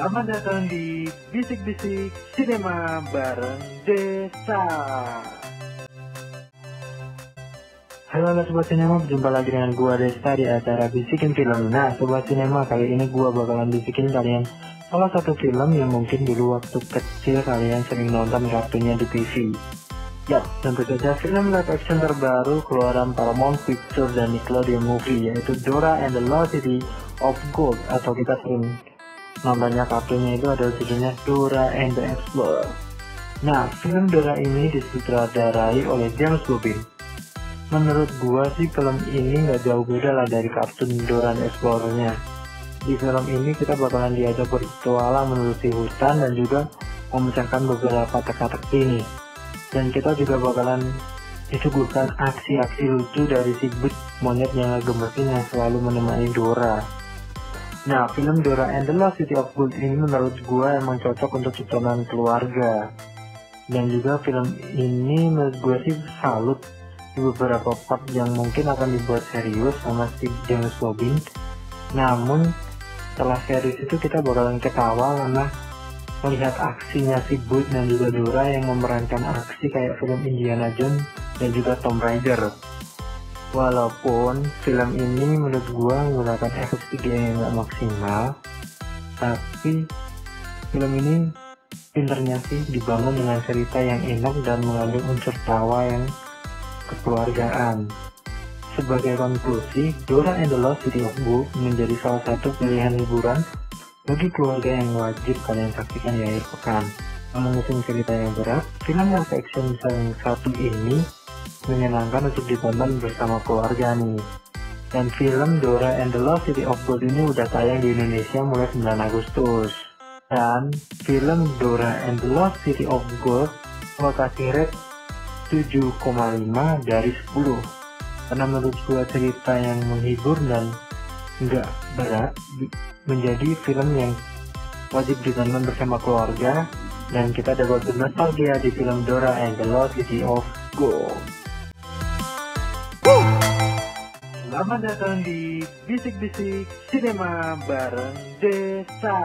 Selamat datang di Bisik-Bisik Sinema bareng Desa. Halo halo Sobat Sinema, berjumpa lagi dengan gua Desta di acara Bisikin Film. Nah, Sobat Sinema, kali ini gua bakalan bisikin kalian salah satu film yang mungkin dulu waktu kecil kalian sering nonton kartunya di TV. Ya, tentu saja film live action terbaru keluaran Paramount Pictures dan Nickelodeon Movie yaitu Dora and the Lost City of Gold atau kita sering nontonnya kartunya itu adalah judulnya Dora and the Explorer. Nah, film Dora ini disutradarai oleh James Bobin. Menurut gua sih film ini nggak jauh beda lah dari kartun Dora and Explorer-nya. Di film ini kita bakalan diajak berpetualang menelusuri hutan dan juga memecahkan beberapa teka-teki nih dan kita juga bakalan disuguhkan aksi-aksi lucu dari si Bud monyet yang gemesin yang selalu menemani Dora. Nah, film Dora and the Lost City of Gold ini menurut gua emang cocok untuk tontonan keluarga. Dan juga film ini menurut gua sih salut di beberapa part yang mungkin akan dibuat serius sama si James Bobin. Namun setelah series itu kita bakalan ketawa karena melihat aksinya si Bud dan juga Dora yang memerankan aksi kayak film Indiana Jones dan juga Tomb Raider. Walaupun film ini menurut gua menggunakan efek 3 yang nggak maksimal, tapi film ini pinternya sih dibangun dengan cerita yang enak dan mengandung unsur tawa yang kekeluargaan. Sebagai konklusi, Dora and the Lost City of Gold menjadi salah satu pilihan hiburan bagi keluarga yang wajib kalian saksikan di akhir pekan. Mengusung cerita yang berat, film live action yang satu ini menyenangkan untuk ditonton bersama keluarga nih. Dan film Dora and the Lost City of Gold ini udah tayang di Indonesia mulai 9 Agustus. Dan film Dora and the Lost City of Gold lokasi rate 7,5 dari 10. Karena menurut gua cerita yang menghibur dan nggak berat menjadi film yang wajib ditonton bersama keluarga dan kita dapat bernostalgia di film Dora and the Lost City of Gold. Selamat datang di Bisik-Bisik Cinema bareng Desa.